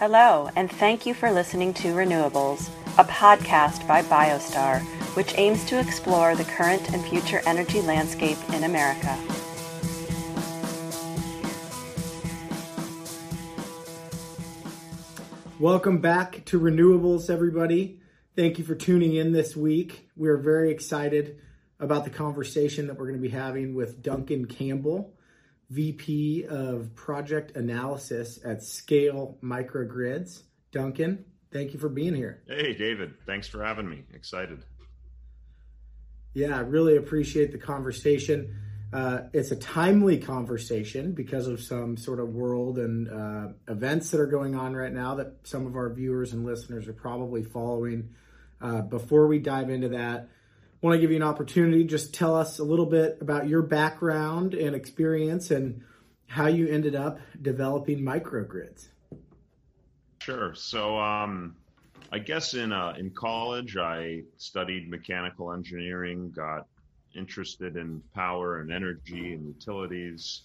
Hello, and thank you for listening to Renewables, a podcast by Biostar, which aims to explore the current and future energy landscape in America. Welcome back to Renewables, everybody. Thank you for tuning in this week. We are very excited about the conversation that we're going to be having with Duncan Campbell. VP of Project Analysis at Scale Microgrids. Duncan, thank you for being here. Hey, David. Thanks for having me. Excited. Yeah, I really appreciate the conversation. Uh, it's a timely conversation because of some sort of world and uh, events that are going on right now that some of our viewers and listeners are probably following. Uh, before we dive into that, want to give you an opportunity. Just tell us a little bit about your background and experience and how you ended up developing microgrids. Sure. So, um, I guess in uh, in college, I studied mechanical engineering, got interested in power and energy and utilities.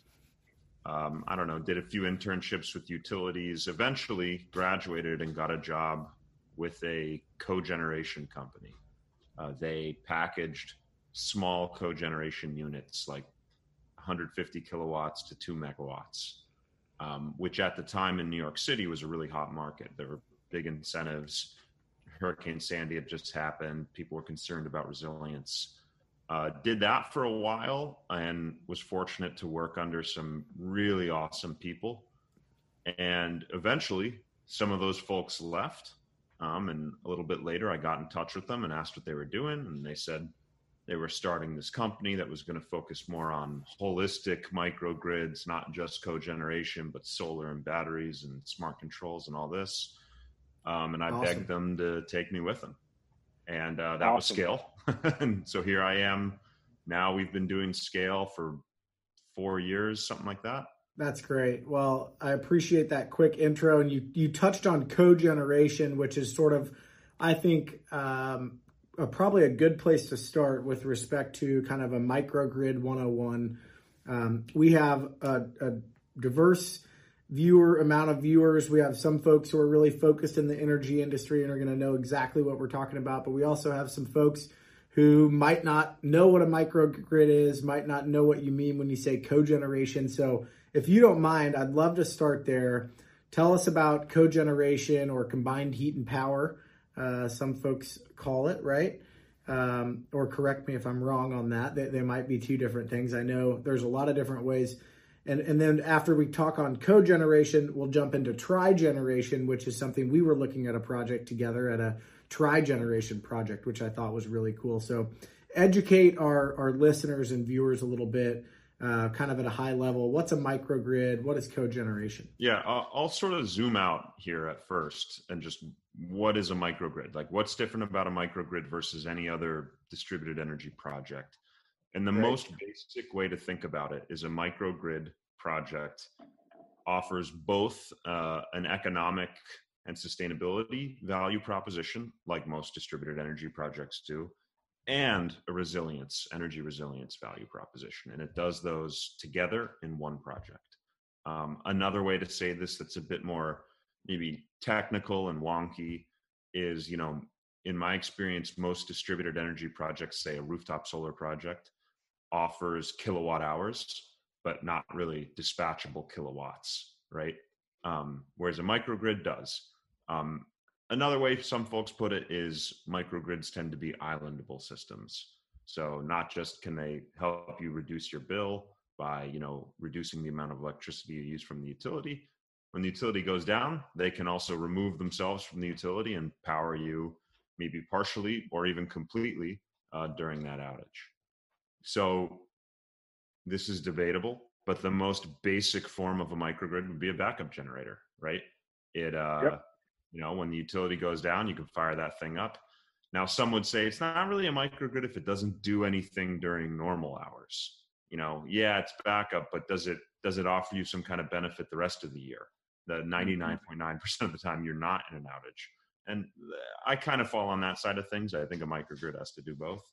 Um, I don't know, did a few internships with utilities. Eventually, graduated and got a job with a cogeneration company. Uh, they packaged small cogeneration units like 150 kilowatts to 2 megawatts, um, which at the time in New York City was a really hot market. There were big incentives. Hurricane Sandy had just happened. People were concerned about resilience. Uh, did that for a while and was fortunate to work under some really awesome people. And eventually, some of those folks left um, and a little bit later, I got in touch with them and asked what they were doing. And they said they were starting this company that was going to focus more on holistic microgrids, not just cogeneration, but solar and batteries and smart controls and all this. Um, and I awesome. begged them to take me with them. And uh, that awesome. was scale. and so here I am. Now we've been doing scale for four years, something like that. That's great. Well, I appreciate that quick intro, and you you touched on cogeneration, which is sort of, I think, um, a, probably a good place to start with respect to kind of a microgrid 101. Um, we have a, a diverse viewer amount of viewers. We have some folks who are really focused in the energy industry and are going to know exactly what we're talking about, but we also have some folks who might not know what a microgrid is, might not know what you mean when you say cogeneration. So if you don't mind, I'd love to start there. Tell us about cogeneration or combined heat and power. Uh, some folks call it, right? Um, or correct me if I'm wrong on that. They, they might be two different things. I know there's a lot of different ways. And, and then after we talk on cogeneration, we'll jump into trigeneration, which is something we were looking at a project together at a trigeneration project, which I thought was really cool. So educate our, our listeners and viewers a little bit uh, kind of at a high level. What's a microgrid? What is cogeneration? Yeah, I'll, I'll, sort of zoom out here at first and just what is a microgrid? Like, what's different about a microgrid versus any other distributed energy project? And the right. most basic way to think about it is a microgrid project offers both uh, an economic and sustainability value proposition, like most distributed energy projects do, and a resilience, energy resilience value proposition. And it does those together in one project. Um, another way to say this that's a bit more maybe technical and wonky is, you know, in my experience, most distributed energy projects, say a rooftop solar project, offers kilowatt hours, but not really dispatchable kilowatts, right? Um, whereas a microgrid does. Um, another way some folks put it is microgrids tend to be islandable systems. So not just can they help you reduce your bill by, you know, reducing the amount of electricity you use from the utility. When the utility goes down, they can also remove themselves from the utility and power you maybe partially or even completely uh, during that outage. So this is debatable, but the most basic form of a microgrid would be a backup generator, right? It uh, yep you know, when the utility goes down, you can fire that thing up. Now, some would say it's not really a microgrid if it doesn't do anything during normal hours. You know, yeah, it's backup, but does it does it offer you some kind of benefit the rest of the year? The 99.9% mm-hmm. of the time you're not in an outage. And I kind of fall on that side of things. I think a microgrid has to do both.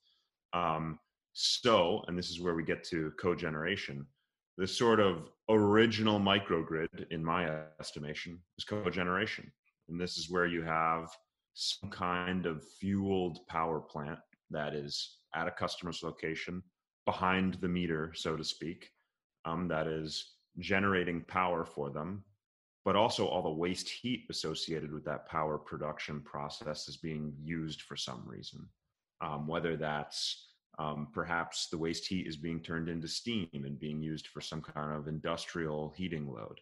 Um, so, and this is where we get to cogeneration. the sort of original microgrid, in my estimation, is cogeneration. And this is where you have some kind of fueled power plant that is at a customer's location behind the meter, so to speak, um, that is generating power for them, but also all the waste heat associated with that power production process is being used for some reason. Um, whether that's um, perhaps the waste heat is being turned into steam and being used for some kind of industrial heating load.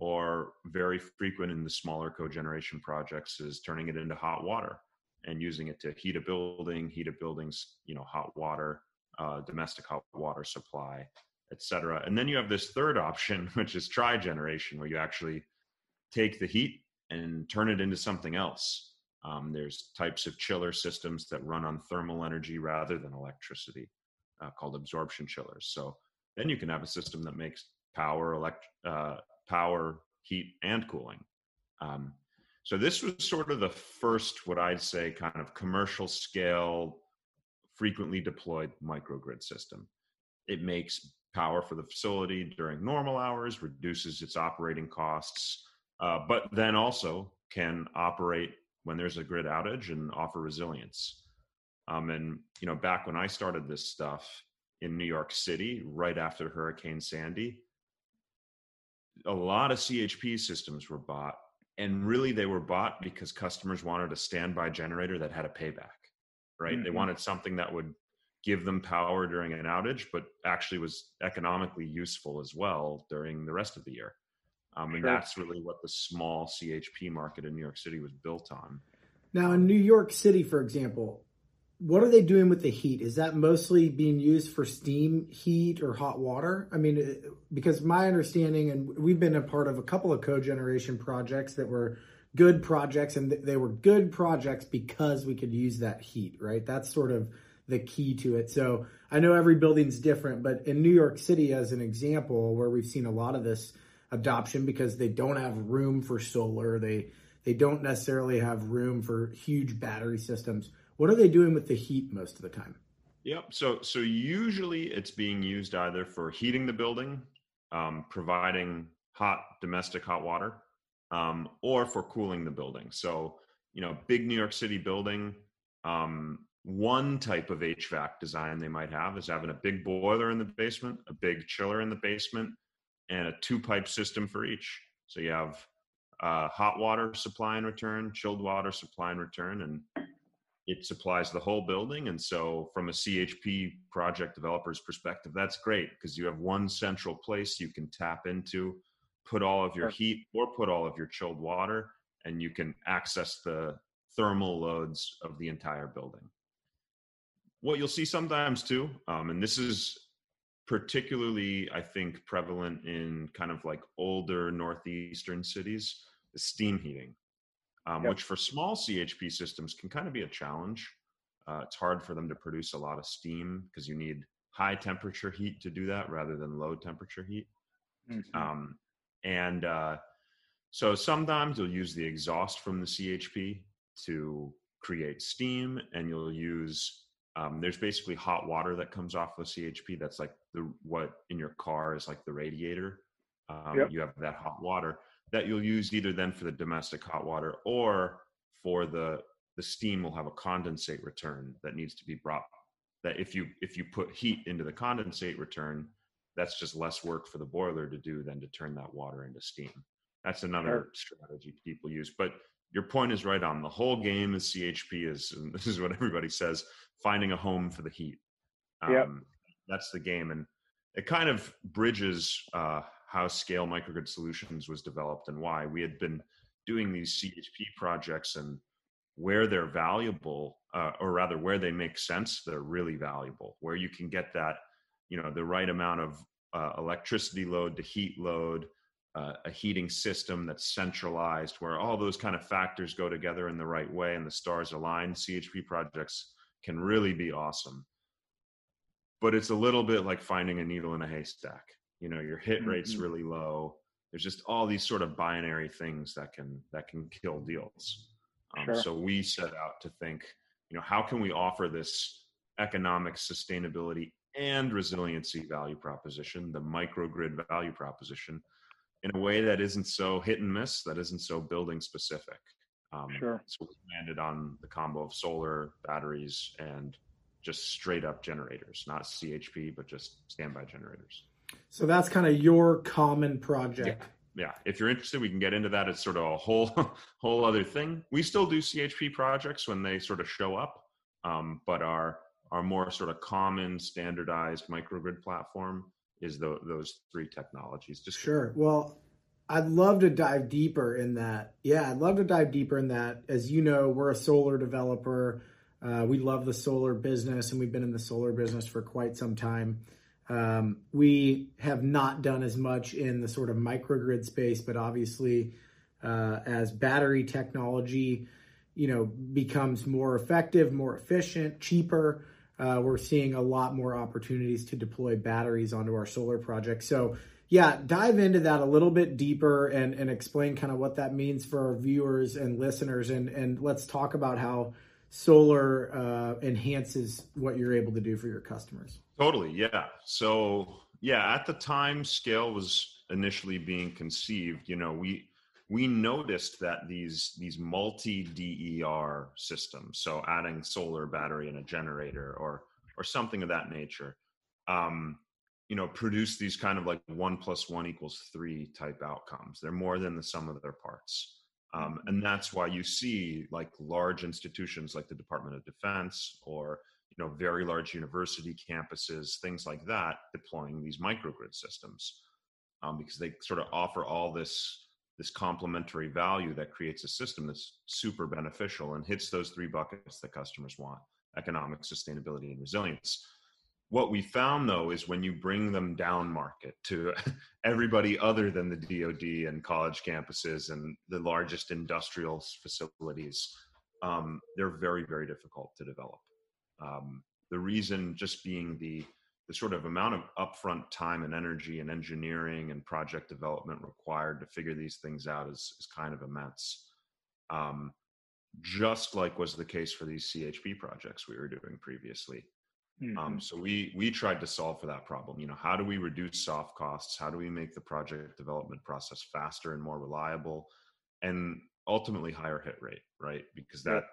Or very frequent in the smaller cogeneration projects is turning it into hot water and using it to heat a building, heat a building's you know hot water, uh, domestic hot water supply, etc. And then you have this third option, which is trigeneration, where you actually take the heat and turn it into something else. Um, there's types of chiller systems that run on thermal energy rather than electricity, uh, called absorption chillers. So then you can have a system that makes power, elect, uh, power, heat, and cooling. Um, so this was sort of the first, what I'd say, kind of commercial scale, frequently deployed microgrid system. It makes power for the facility during normal hours, reduces its operating costs, uh, but then also can operate when there's a grid outage and offer resilience. Um, and you know, back when I started this stuff in New York City, right after Hurricane Sandy, a lot of CHP systems were bought, and really they were bought because customers wanted a standby generator that had a payback. Right? Mm-hmm. They wanted something that would give them power during an outage, but actually was economically useful as well during the rest of the year. Um, and sure. that's really what the small CHP market in New York City was built on. Now, in New York City, for example, what are they doing with the heat? Is that mostly being used for steam heat or hot water? I mean, uh, because my understanding, and we've been a part of a couple of cogeneration projects that were good projects, and they were good projects because we could use that heat, right? That's sort of the key to it. So I know every building's different, but in New York City, as an example, where we've seen a lot of this adoption because they don't have room for solar. They they don't necessarily have room for huge battery systems. What are they doing with the heat most of the time? Yep. So so usually it's being used either for heating the building, um, providing hot domestic hot water, um, or for cooling the building. So you know, big New York City building. Um, one type of HVAC design they might have is having a big boiler in the basement, a big chiller in the basement, and a two pipe system for each. So you have uh, hot water supply and return, chilled water supply and return, and it supplies the whole building. And so, from a CHP project developer's perspective, that's great because you have one central place you can tap into, put all of your heat or put all of your chilled water, and you can access the thermal loads of the entire building. What you'll see sometimes too, um, and this is particularly I think prevalent in kind of like older northeastern cities is steam heating, um, yep. which for small CHP systems can kind of be a challenge. Uh, it's hard for them to produce a lot of steam because you need high temperature heat to do that rather than low temperature heat. Mm-hmm. Um, and uh, so sometimes you'll use the exhaust from the CHP to create steam, and you'll use um, there's basically hot water that comes off the CHP. That's like the what in your car is like the radiator. Um, yep. You have that hot water that you'll use either then for the domestic hot water or for the the steam will have a condensate return that needs to be brought. That if you if you put heat into the condensate return, that's just less work for the boiler to do than to turn that water into steam. That's another strategy people use. But your point is right on. The whole game is CHP is, and this is what everybody says, finding a home for the heat. Um, yep. That's the game. And it kind of bridges uh, how Scale Microgrid Solutions was developed and why. We had been doing these CHP projects and where they're valuable, uh, or rather where they make sense, they're really valuable. Where you can get that, you know, the right amount of uh, electricity load to heat load, uh, a heating system that's centralized, where all those kind of factors go together in the right way and the stars align. CHP projects can really be awesome. But it's a little bit like finding a needle in a haystack. You know, your hit rate's mm-hmm. really low. There's just all these sort of binary things that can that can kill deals. Um, sure. So we set out to think, you know, how can we offer this economic sustainability and resiliency value proposition, the microgrid value proposition, in a way that isn't so hit and miss, that isn't so building specific. Um, sure. So we landed on the combo of solar, batteries, and just straight up generators, not CHP, but just standby generators. So that's kind of your common project. Yeah. yeah. If you're interested, we can get into that. It's sort of a whole whole other thing. We still do CHP projects when they sort of show up, um, but our our more sort of common standardized microgrid platform is the, those three technologies. Just sure. Well, I'd love to dive deeper in that. Yeah, I'd love to dive deeper in that. As you know, we're a solar developer. Uh, we love the solar business, and we've been in the solar business for quite some time. Um, we have not done as much in the sort of microgrid space, but obviously, uh, as battery technology, you know, becomes more effective, more efficient, cheaper, uh, we're seeing a lot more opportunities to deploy batteries onto our solar projects. So, yeah, dive into that a little bit deeper and, and explain kind of what that means for our viewers and listeners. And, and let's talk about how solar uh, enhances what you're able to do for your customers. Totally. Yeah. So, yeah, at the time scale was initially being conceived, you know, we, we noticed that these these multi DER systems, so adding solar battery and a generator or or something of that nature, um, you know, produce these kind of like one plus one equals three type outcomes. They're more than the sum of their parts. Um, and that's why you see like large institutions like the Department of Defense or you know very large university campuses, things like that, deploying these microgrid systems um, because they sort of offer all this this complementary value that creates a system that's super beneficial and hits those three buckets that customers want economic sustainability and resilience what we found though is when you bring them down market to everybody other than the dod and college campuses and the largest industrial facilities um, they're very very difficult to develop um, the reason just being the the sort of amount of upfront time and energy and engineering and project development required to figure these things out is, is kind of immense. Um, just like was the case for these CHP projects we were doing previously. Um, mm-hmm. Um, so we we tried to solve for that problem. You know, how do we reduce soft costs? How do we make the project development process faster and more reliable, and ultimately higher hit rate, right? Because that,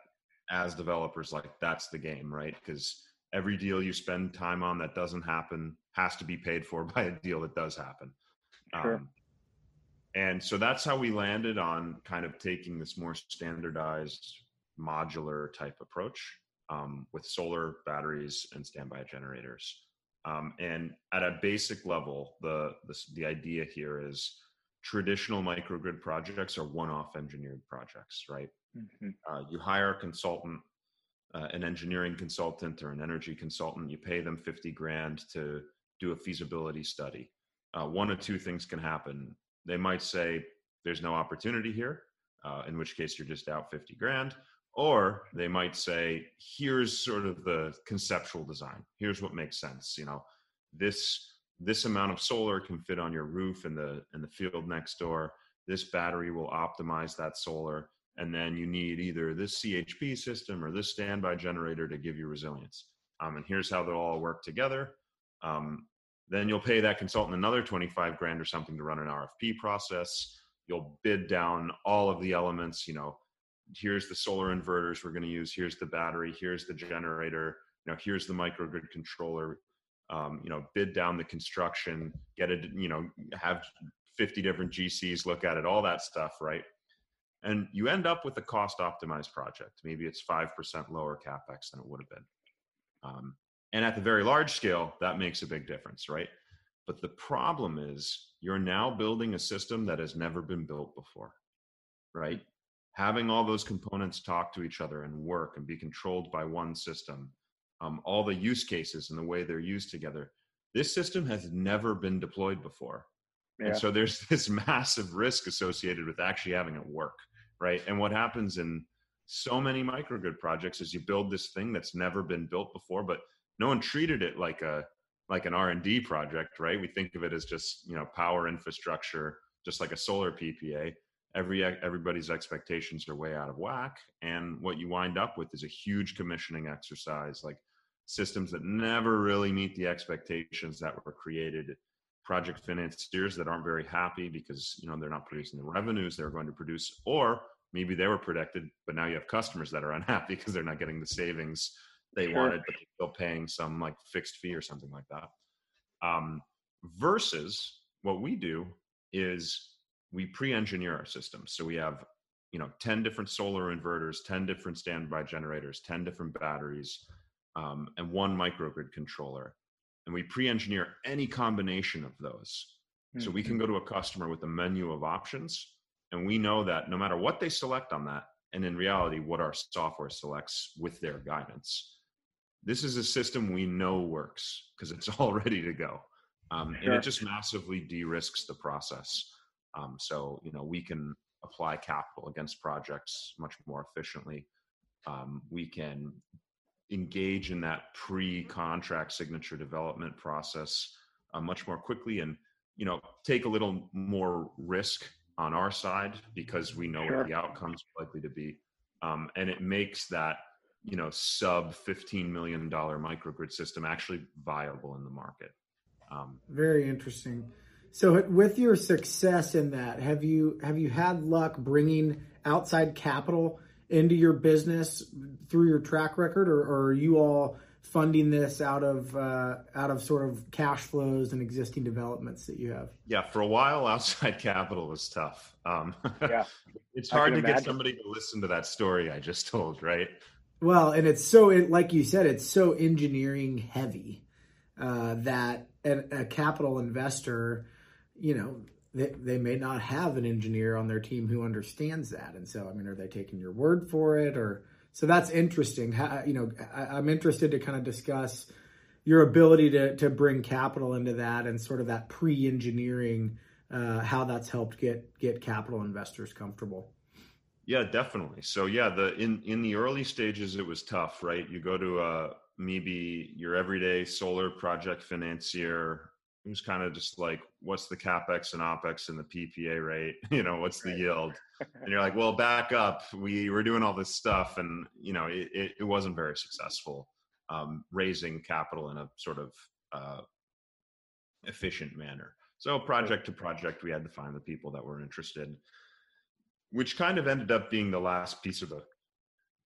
as developers, like that's the game, right? Because every deal you spend time on that doesn't happen has to be paid for by a deal that does happen. Sure. Um, and so that's how we landed on kind of taking this more standardized modular type approach um, with solar batteries and standby generators. Um, and at a basic level, the, the, the idea here is traditional microgrid projects are one-off engineered projects, right? Mm-hmm. Uh, you hire a consultant uh, an engineering consultant or an energy consultant, you pay them 50 grand to do a feasibility study. Uh, one of two things can happen. They might say, there's no opportunity here, uh, in which case you're just out 50 grand. Or they might say, here's sort of the conceptual design. Here's what makes sense. You know, this this amount of solar can fit on your roof in the in the field next door. This battery will optimize that solar and then you need either this CHP system or this standby generator to give you resilience. Um, and here's how they'll all work together. Um, then you'll pay that consultant another 25 grand or something to run an RFP process. You'll bid down all of the elements. You know, here's the solar inverters we're going to use. Here's the battery. Here's the generator. You know, here's the microgrid controller. Um, you know, bid down the construction. Get it. You know, have 50 different GCs look at it. All that stuff, right? and you end up with a cost optimized project. Maybe it's 5% lower capex than it would have been. Um, and at the very large scale, that makes a big difference, right? But the problem is you're now building a system that has never been built before, right? Having all those components talk to each other and work and be controlled by one system, um, all the use cases and the way they're used together. This system has never been deployed before. Yeah. And so there's this massive risk associated with actually having it work right? And what happens in so many microgrid projects is you build this thing that's never been built before, but no one treated it like a like an R&D project, right? We think of it as just, you know, power infrastructure, just like a solar PPA. Every everybody's expectations are way out of whack, and what you wind up with is a huge commissioning exercise, like systems that never really meet the expectations that were created project financiers that aren't very happy because you know they're not producing the revenues they're going to produce or maybe they were predicted but now you have customers that are unhappy because they're not getting the savings they sure. wanted but they're still paying some like fixed fee or something like that um, versus what we do is we pre-engineer our systems so we have you know 10 different solar inverters 10 different standby generators 10 different batteries um, and one microgrid controller and we pre-engineer any combination of those mm-hmm. so we can mm-hmm. go to a customer with a menu of options and we know that no matter what they select on that and in reality what our software selects with their guidance this is a system we know works because it's all ready to go um, sure. and it just massively de-risks the process um, so you know we can apply capital against projects much more efficiently. Um, we can engage in that pre-contract signature development process uh, much more quickly and you know take a little more risk on our side because we know sure. what the outcomes are likely to be. Um, and it makes that you know sub 15 million dollar microgrid system actually viable in the market. Um, very interesting so with your success in that have you have you had luck bringing outside capital into your business through your track record, or, or are you all funding this out of uh, out of sort of cash flows and existing developments that you have? Yeah, for a while, outside capital was tough. Um, yeah, it's hard to imagine. get somebody to listen to that story I just told, right? Well, and it's so like you said, it's so engineering heavy uh, that a, a capital investor, you know, they, they may not have an engineer on their team who understands that. And so, I mean, are they taking your word for it or, so that's interesting. How, you know, I, am interested to kind of discuss your ability to, to bring capital into that and sort of that pre-engineering, uh, how that's helped get, get capital investors comfortable. Yeah, definitely. So yeah, the, in, in the early stages, it was tough, right? You go to, uh, maybe your everyday solar project financier it was kind of just like, what's the capex and opex and the PPA rate? You know, what's the yield? and you're like, well, back up. We were doing all this stuff, and you know, it, it, it wasn't very successful um, raising capital in a sort of uh, efficient manner. So, project to project, we had to find the people that were interested, which kind of ended up being the last piece of the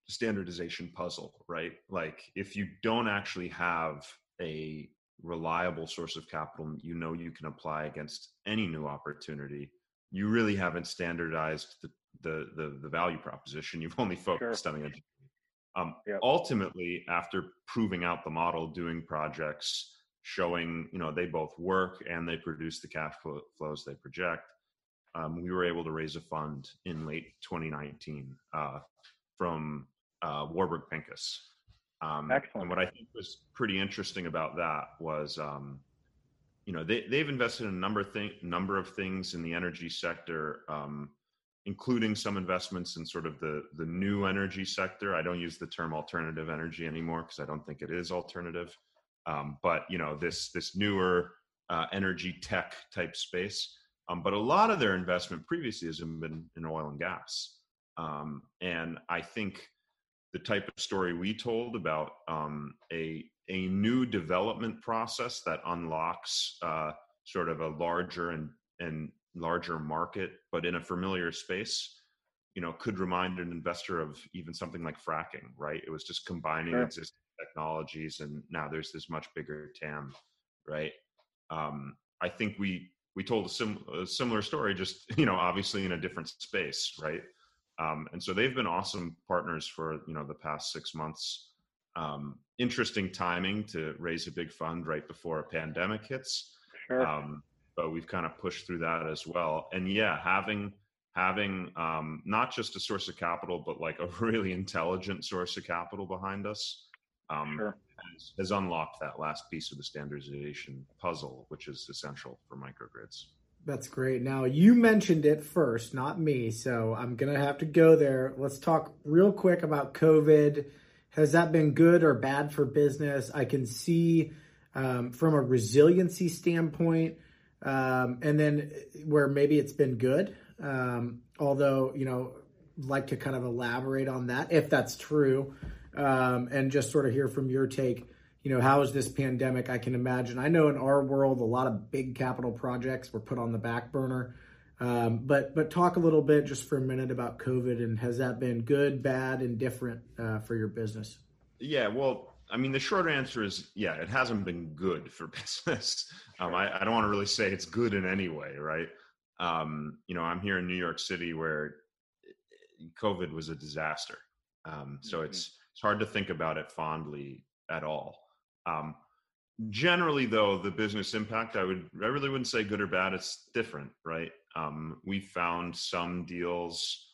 standardization puzzle, right? Like, if you don't actually have a reliable source of capital you know you can apply against any new opportunity you really haven't standardized the the the, the value proposition you've only focused sure. on the um, yep. ultimately after proving out the model doing projects showing you know they both work and they produce the cash flow, flows they project um, we were able to raise a fund in late 2019 uh, from uh, warburg pincus um, Excellent. And what I think was pretty interesting about that was, um, you know, they they've invested in a number of thing, number of things in the energy sector, um, including some investments in sort of the the new energy sector. I don't use the term alternative energy anymore because I don't think it is alternative. Um, but you know, this this newer uh, energy tech type space. Um, but a lot of their investment previously has been in oil and gas. Um, and I think the type of story we told about um, a a new development process that unlocks uh, sort of a larger and and larger market, but in a familiar space, you know, could remind an investor of even something like fracking, right? It was just combining sure. existing technologies, and now there's this much bigger TAM, right? Um, I think we we told a, sim- a similar story, just you know, obviously in a different space, right? Um, and so they've been awesome partners for you know the past six months. Um, interesting timing to raise a big fund right before a pandemic hits. Sure. Um, but we've kind of pushed through that as well. And yeah, having having um, not just a source of capital, but like a really intelligent source of capital behind us um, sure. has, has unlocked that last piece of the standardization puzzle, which is essential for microgrids. That's great. Now, you mentioned it first, not me. So I'm to have to go there. Let's talk real quick about COVID. Has that been good or bad for business? I can see um, from a resiliency standpoint, um, and then where maybe it's been good. Um, although, you know, like to kind of elaborate on that if that's true um, and just sort of hear from your take you know, how is this pandemic? I can imagine. I know in our world, a lot of big capital projects were put on the back burner. Um, but but talk a little bit just for a minute about COVID and has that been good, bad, and different uh, for your business? Yeah, well, I mean, the short answer is yeah, it hasn't been good for business. Um, I, I, don't want to really say it's good in any way, right? Um, you know, I'm here in New York City where COVID was a disaster. Um, so mm-hmm. it's it's hard to think about it fondly at all. Um, generally, though, the business impact, I would I really wouldn't say good or bad. It's different, right? Um, we found some deals.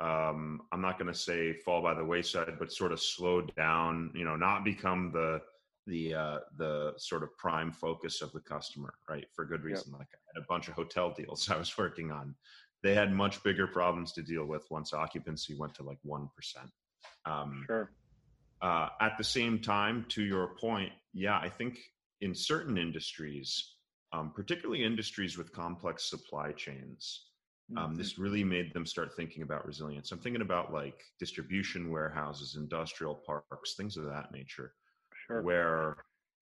Um, I'm not going to say fall by the wayside, but sort of slow down. You know, not become the the uh, the sort of prime focus of the customer, right? For good reason. Yep. Like I had a bunch of hotel deals I was working on. They had much bigger problems to deal with once occupancy went to like one percent. Um, sure. Uh, at the same time, to your point, yeah, I think in certain industries, um, particularly industries with complex supply chains, um, mm-hmm. this really made them start thinking about resilience. I'm thinking about like distribution warehouses, industrial parks, things of that nature, sure. where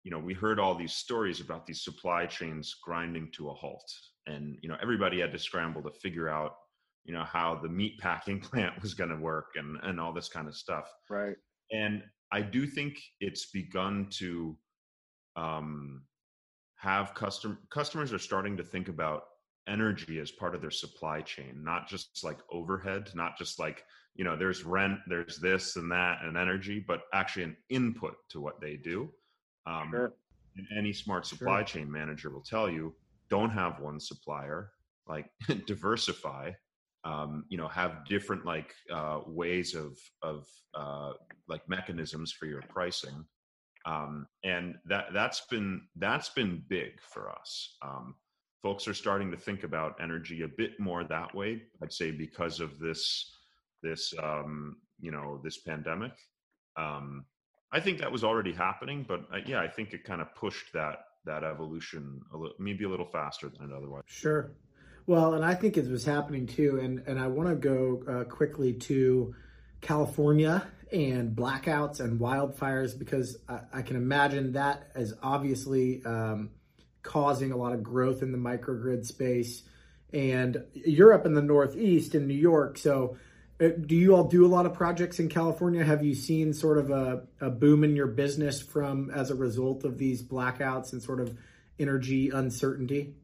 you know we heard all these stories about these supply chains grinding to a halt, and you know everybody had to scramble to figure out you know how the meat packing plant was going to work and and all this kind of stuff. Right. And I do think it's begun to um, have custom customers are starting to think about energy as part of their supply chain, not just like overhead, not just like you know there's rent, there's this and that and energy, but actually an input to what they do. Um, sure. And any smart supply sure. chain manager will tell you, don't have one supplier, like diversify um, you know have different like uh, ways of of uh, like mechanisms for your pricing. Um, and that that's been that's been big for us. Um, folks are starting to think about energy a bit more that way i'd say because of this this um, you know this pandemic. Um, i think that was already happening but uh, yeah i think it kind of pushed that that evolution a little maybe a little faster than it otherwise sure well, and I think it was happening too. And, and I want to go uh, quickly to California and blackouts and wildfires because I, I can imagine that is obviously um, causing a lot of growth in the microgrid space. And you're up in the Northeast in New York. So, uh, do you all do a lot of projects in California? Have you seen sort of a, a boom in your business from as a result of these blackouts and sort of energy uncertainty?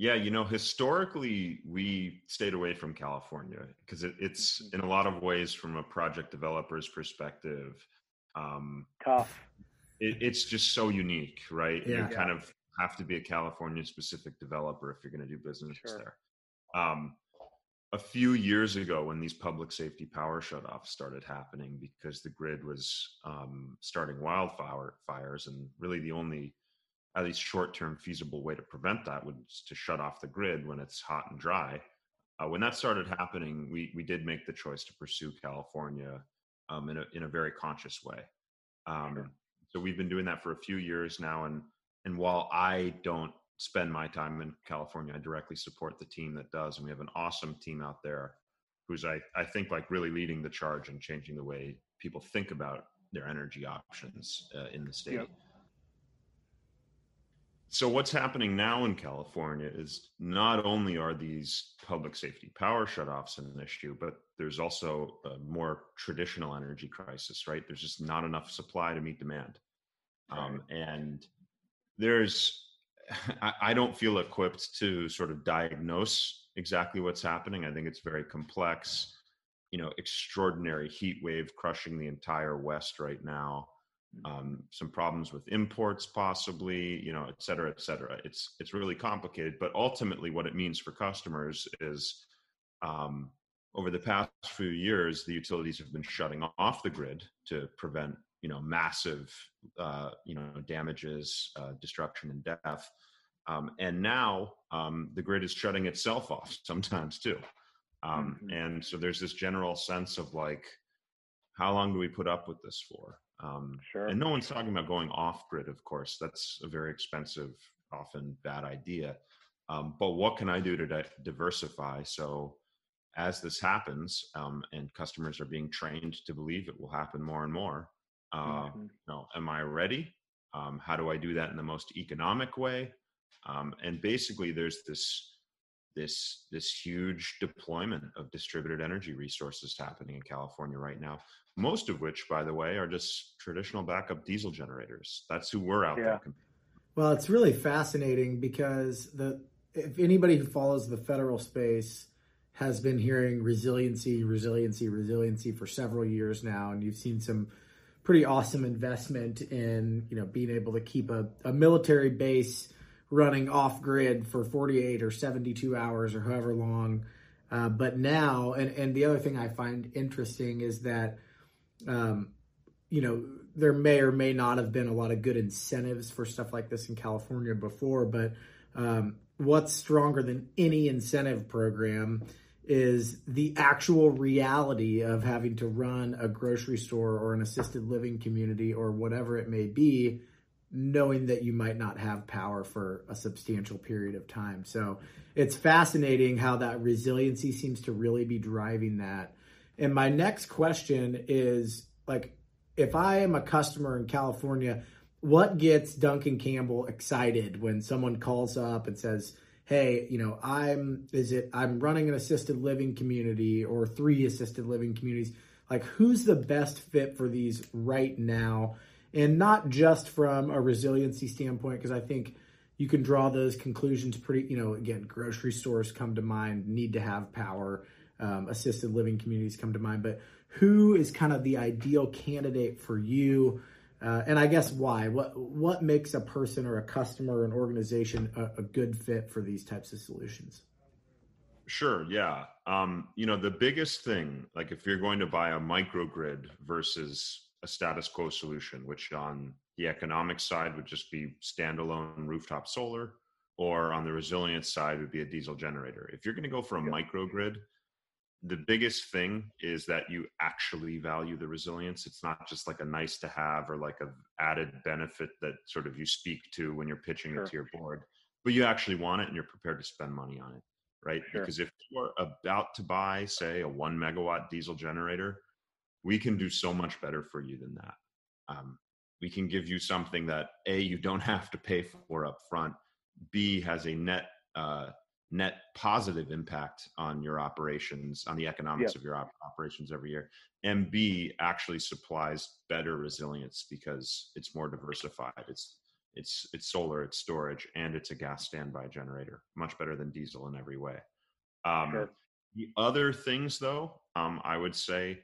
Yeah, you know, historically we stayed away from California because it, it's mm-hmm. in a lot of ways, from a project developer's perspective, um, tough. It, it's just so unique, right? Yeah. You kind of have to be a California specific developer if you're going to do business sure. there. Um, a few years ago, when these public safety power shutoffs started happening because the grid was um, starting wildfire fires, and really the only at least short-term feasible way to prevent that was to shut off the grid when it's hot and dry. Uh, when that started happening, we we did make the choice to pursue California um, in a in a very conscious way. Um, sure. So we've been doing that for a few years now, and and while I don't spend my time in California, I directly support the team that does, and we have an awesome team out there who's I I think like really leading the charge and changing the way people think about their energy options uh, in the state. Yep so what's happening now in California is not only are these public safety power shutoffs an issue, but there's also a more traditional energy crisis, right? There's just not enough supply to meet demand. Um, and there's, I, I don't feel equipped to sort of diagnose exactly what's happening. I think it's very complex, you know, extraordinary heat wave crushing the entire West right now um, some problems with imports possibly you know et cetera et cetera. It's it's really complicated but ultimately what it means for customers is um, over the past few years the utilities have been shutting off the grid to prevent you know massive uh, you know damages uh, destruction and death. Um, and now um, the grid is shutting itself off sometimes too. Um, mm-hmm. and so there's this general sense of like how long do we put up with this for um, sure. And no one's talking about going off grid, of course. That's a very expensive, often bad idea. Um, but what can I do to di- diversify? So, as this happens, um, and customers are being trained to believe it will happen more and more, uh, mm-hmm. you know, am I ready? Um, how do I do that in the most economic way? Um, and basically, there's this this this huge deployment of distributed energy resources happening in California right now. Most of which, by the way, are just traditional backup diesel generators. That's who we're out yeah. there. Well, it's really fascinating because the if anybody who follows the federal space has been hearing resiliency, resiliency, resiliency for several years now, and you've seen some pretty awesome investment in you know being able to keep a, a military base running off grid for 48 or 72 hours or however long. Uh, but now, and, and the other thing I find interesting is that, um, you know, there may or may not have been a lot of good incentives for stuff like this in California before, but um, what's stronger than any incentive program is the actual reality of having to run a grocery store or an assisted living community or whatever it may be knowing that you might not have power for a substantial period of time. So it's fascinating how that resiliency seems to really be driving that. And my next question is like, if I am a customer in California, what gets Duncan Campbell excited when someone calls up and says, Hey, you know, I'm, is it, I'm running an assisted living community or three assisted living communities. Like, who's the best fit for these right now? and not just from a resiliency standpoint, because I think you can draw those conclusions pretty, you know, again, grocery stores come to mind, need to have power, um, assisted living communities come to mind, but who is kind of the ideal candidate for you? Uh, and I guess why? What what makes a person or a customer or an organization a, a good fit for these types of solutions? Sure. Yeah. Um, you know, the biggest thing, like if you're going to buy a microgrid versus a status quo solution, which on the economic side would just be standalone rooftop solar, or on the resilience side would be a diesel generator. If you're going to go for a microgrid, the biggest thing is that you actually value the resilience. It's not just like a nice to have or like a added benefit that sort of you speak to when you're pitching sure. it to your board, but you actually want it and you're prepared to spend money on it, right? Sure. Because if you're about to buy, say, a one megawatt diesel generator, we can do so much better for you than that. Um, we can give you something that a you don't have to pay for up front, b has a net uh, net positive impact on your operations, on the economics of your op- operations every year, and b actually supplies better resilience because it's more diversified. It's it's it's solar, it's storage, and it's a gas standby generator. Much better than diesel in every way. Um, sure. The other things, though, um, I would say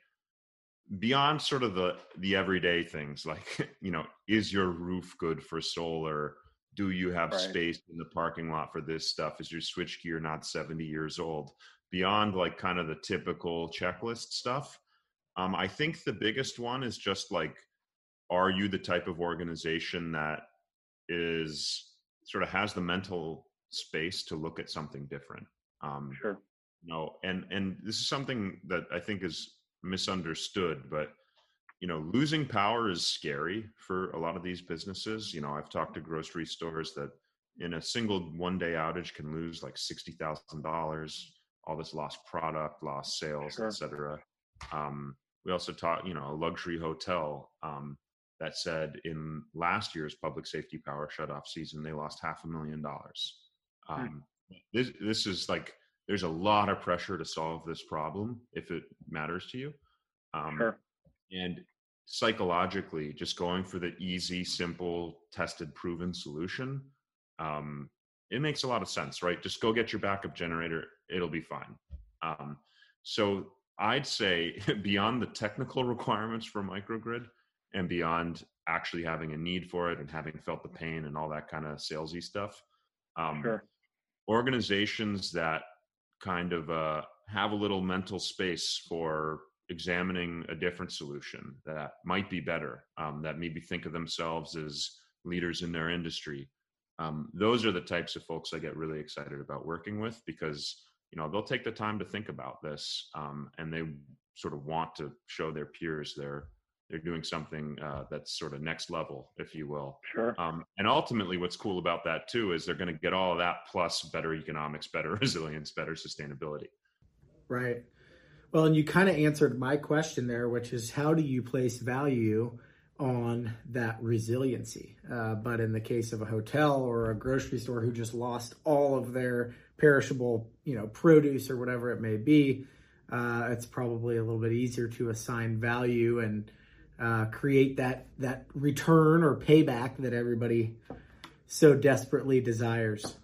beyond sort of the the everyday things like you know is your roof good for solar do you have right. space in the parking lot for this stuff? Is your switch gear not 70 years old? Beyond like kind of the typical checklist stuff um, i think the biggest one is just like are you the type of organization that is sort of has the mental space to look at something different um, sure. you know and and this is something that i think is misunderstood, but you know, losing power is scary for a lot of these businesses. You know, I've talked to grocery stores that in a single one day outage can lose like sixty thousand dollars, all this lost product, lost sales, sure. etc. Um, we also taught, you know, a luxury hotel um, that said in last year's public safety power shutoff season they lost half a million dollars. Hmm. Um, this this is like there's a lot of pressure to solve this problem if it matters to you. Um, sure. And psychologically, just going for the easy, simple, tested, proven solution, um, it makes a lot of sense, right? Just go get your backup generator; it'll be fine. Um, so I'd say beyond the technical requirements for microgrid and beyond actually having a need for it and having felt the pain and all that kind of salesy stuff, um, sure. organizations that kind of uh, have a little mental space for examining a different solution that might be better, um, that maybe think of themselves as leaders in their industry. Um, those are the types of folks I get really excited about working with because you know they'll take the time to think about this um, and they sort of want to show their peers their they're doing something uh, that's sort of next level, if you will. Sure. Um, and ultimately, what's cool about that too is they're going to get all of that plus better economics, better resilience, better sustainability. Right. Well, and you kind of answered my question there, which is how do you place value on that resiliency. Uh, but in the case of a hotel or a grocery store who just lost all of their perishable, you know, produce or whatever it may be, uh, it's probably a little bit easier to assign value and uh, create that that return or payback that everybody so desperately desires.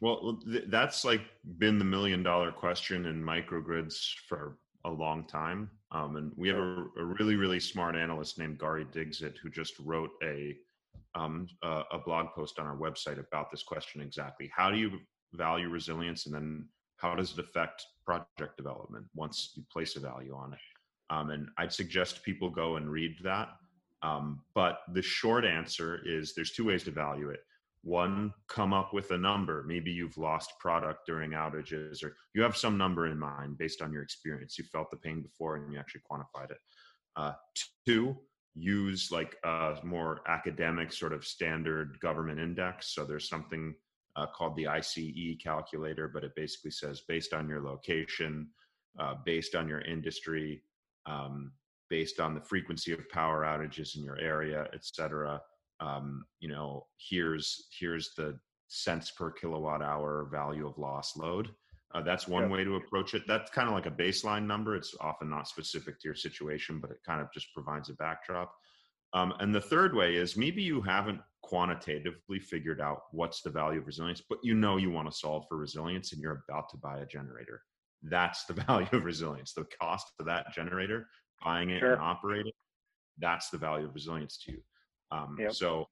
Well, th- that's like been the million dollar question in microgrids for a long time. Um, and we have a, a, really, really smart analyst named Gary Dixit who just wrote a um, a, a blog post on our website about this question exactly. How do you value resilience, and then how does it affect project development once you place a value on it? Um, and I'd suggest people go and read that. Um, but the short answer is there's two ways to value it one come up with a number. Maybe you've lost product during outages or you have some number in mind based on your experience. You felt the pain before and you actually quantified it. Uh, two use like a more academic sort of standard government index. So there's something uh, called the ice calculator but it basically says based on your location uh, based on your industry um, based on the frequency of power outages in your area et cetera um, you know here's here's the cents per kilowatt hour value of loss load. Uh, that's one way to approach it. That's kind of like a baseline number. It's often not specific to your situation but it kind of just provides a backdrop. Um, and the third way is maybe you haven't quantitatively figured out what's the value of resilience but you know you want to solve for resilience and you're about to buy a generator. That's the value of resilience. The cost of that generator buying it sure. and operating that's the value of resilience to you um, yep. So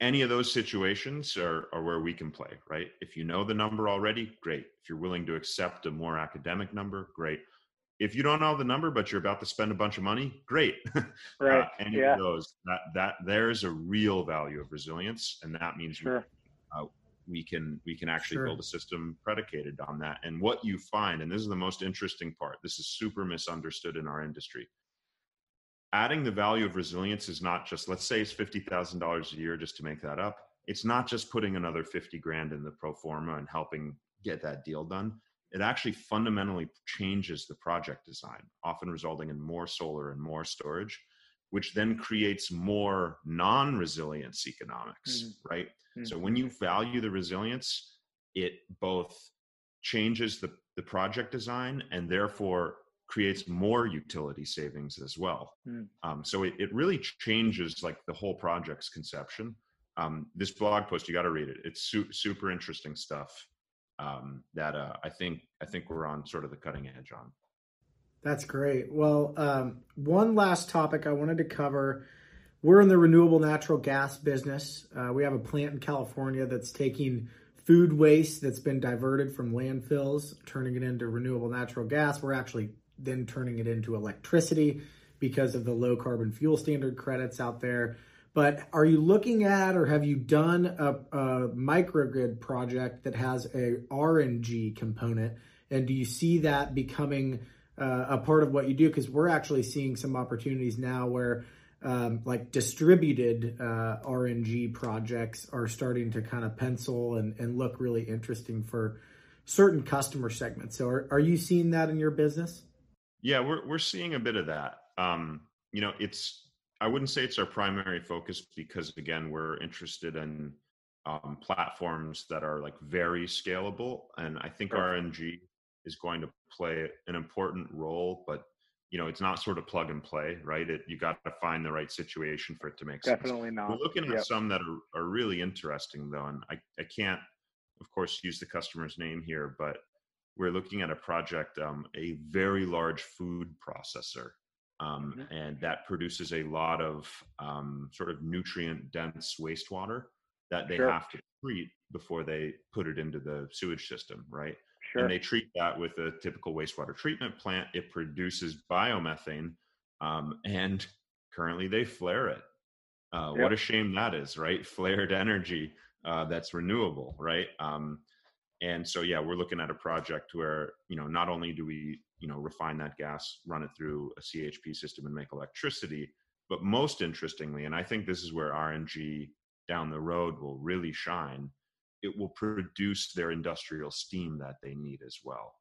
any of those situations are, are where we can play, right? If you know the number already, great. If you're willing to accept a more academic number, great. If you don't know the number, but you're about to spend a bunch of money, great. Right. uh, any yeah. of those, that that there's a real value of resilience, and that means sure. we, uh, we can we can actually sure. build a system predicated on that. And what you find, and this is the most interesting part, this is super misunderstood in our industry adding the value of resilience is not just let's say it's $50,000 a year just to make that up. It's not just putting another 50 grand in the pro forma and helping get that deal done. It actually fundamentally changes the project design, often resulting in more solar and more storage, which then creates more non resilience economics, mm-hmm. right? Mm-hmm. So when you value the resilience, it both changes the, the project design and therefore creates more utility savings as well. Mm. Um, so it, it really changes like the whole project's conception. Um, this blog post, you got to read it. It's su- super interesting stuff um, that uh, I think I think we're on sort of the cutting edge on. That's great. Well, um, one last topic I wanted to cover. We're in the renewable natural gas business. Uh, we have a plant in California that's taking food waste that's been diverted from landfills, turning it into renewable natural gas. We're actually then turning it into electricity because of the low carbon fuel standard credits out there. But are you looking at or have you done a, a microgrid project that has a RNG component? And do you see that becoming uh, a part of what you do? Because we're actually seeing some opportunities now where um, like distributed uh, RNG projects are starting to kind of pencil and, and look really interesting for certain customer segments. So are, are you seeing that in your business? Yeah, we're we're seeing a bit of that. Um, you know, it's I wouldn't say it's our primary focus because again, we're interested in um, platforms that are like very scalable, and I think RNG is going to play an important role, but you know, it's not sort of plug and play, right? It, you got to find the right situation for it to make Definitely sense. Definitely not. We're looking at yep. some that are, are really interesting though, and I, I can't, of course, use the customer's name here, but we're looking at a project, um, a very large food processor, um, mm-hmm. and that produces a lot of um, sort of nutrient dense wastewater that they sure. have to treat before they put it into the sewage system, right? Sure. And they treat that with a typical wastewater treatment plant. It produces biomethane, um, and currently they flare it. Uh, yep. What a shame that is, right? Flared energy uh, that's renewable, right? Um, and so yeah we're looking at a project where you know not only do we you know refine that gas run it through a chp system and make electricity but most interestingly and i think this is where rng down the road will really shine it will produce their industrial steam that they need as well.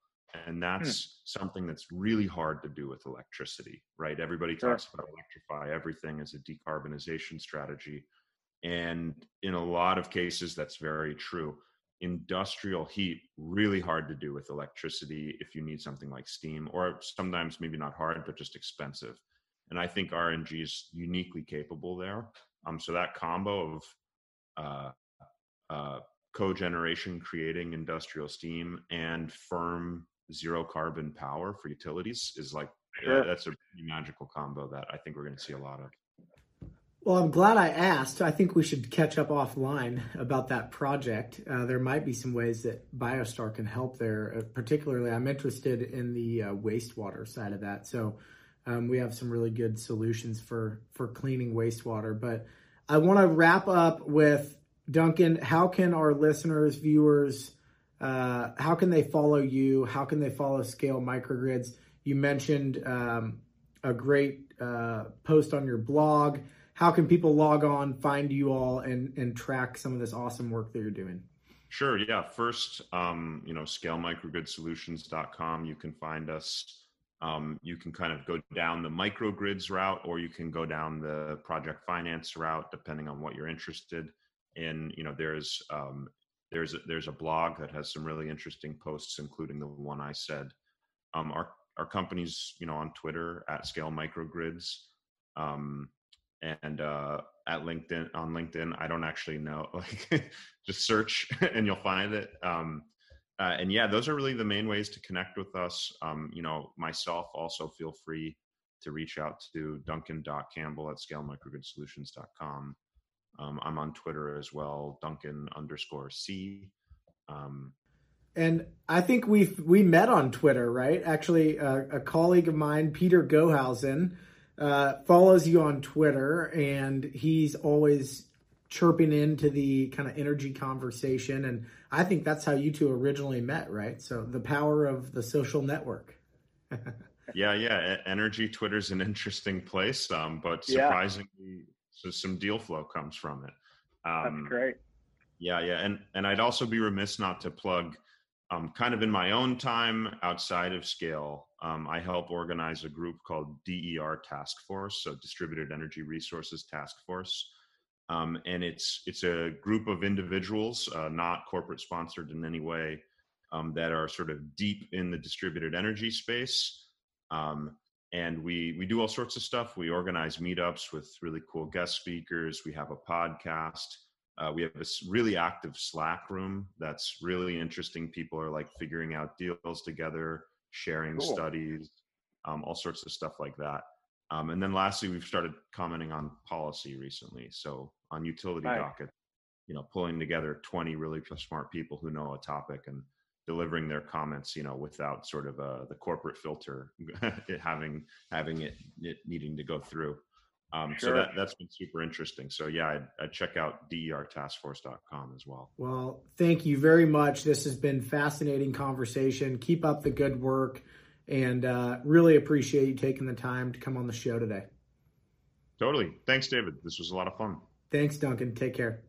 And that's hmm. something that's really hard to do with electricity right? Everybody talks about electrify everything as a decarbonization strategy. And in a lot of cases that's very true industrial heat really hard to do with electricity if you need something like steam or sometimes maybe not hard but just expensive and i think rng is uniquely capable there um, so that combo of uh, uh, cogeneration creating industrial steam and firm zero carbon power for utilities is like sure. that's a magical combo that I think we're going to see a lot of. Well, I'm glad I asked. I think we should catch up offline about that project. Uh, there might be some ways that BioStar can help there. Uh, particularly, I'm interested in the uh, wastewater side of that. So um, we have some really good solutions for for cleaning wastewater. But I want to wrap up with Duncan. How can our listeners, viewers, uh, how can they follow you? How can they follow Scale Microgrids? You mentioned um, a great uh, post on your blog. How can people log on, find you all, and and track some of this awesome work that you're doing? Sure. Yeah. First, um, you know, scalemicrogridsolutions.com. You can find us. Um, you can kind of go down the microgrids route, or you can go down the project finance route, depending on what you're interested in. You know, there's um, there's a, there's a blog that has some really interesting posts, including the one I said. Um, our our company's you know on Twitter at Scale Microgrids, um, and uh, at LinkedIn on LinkedIn. I don't actually know, like just search and you'll find it. Um, uh, and yeah, those are really the main ways to connect with us. Um, you know, myself also feel free to reach out to Duncan.Campbell at scalemicrogridsolutions.com. Um, I'm on Twitter as well, Duncan underscore C. Um, and I think we've we met on Twitter, right? Actually, uh, a colleague of mine, Peter Gohausen, uh, follows you on Twitter, and he's always chirping into the kind of energy conversation. And I think that's how you two originally met, right? So the power of the social network. yeah, yeah. Energy Twitter's an interesting place, um, but surprisingly, yeah. so some deal flow comes from it. Um, that's great. Yeah, yeah, and and I'd also be remiss not to plug, um, kind of in my own time outside of Scale. Um, I help organize a group called DER Task Force, so Distributed Energy Resources Task Force, um, and it's it's a group of individuals, uh, not corporate sponsored in any way, um, that are sort of deep in the distributed energy space. Um, and we we do all sorts of stuff. We organize meetups with really cool guest speakers. We have a podcast. Uh, we have a really active Slack room that's really interesting. People are like figuring out deals together, sharing cool. studies, um, all sorts of stuff like that. Um, and then lastly, we've started commenting on policy recently. So on utility right. docket, you know, pulling together 20 really smart people who know a topic and delivering their comments, you know, without sort of uh, the corporate filter having having it, it needing to go through. Um, sure. So that, that's been super interesting. So yeah, I'd, I'd, check out dertaskforce.com as well. Well, thank you very much. This has been fascinating conversation. Keep up the good work and uh, really appreciate you taking the time to come on the show today. Totally. Thanks, David. This was a lot of fun. Thanks, Duncan. Take care.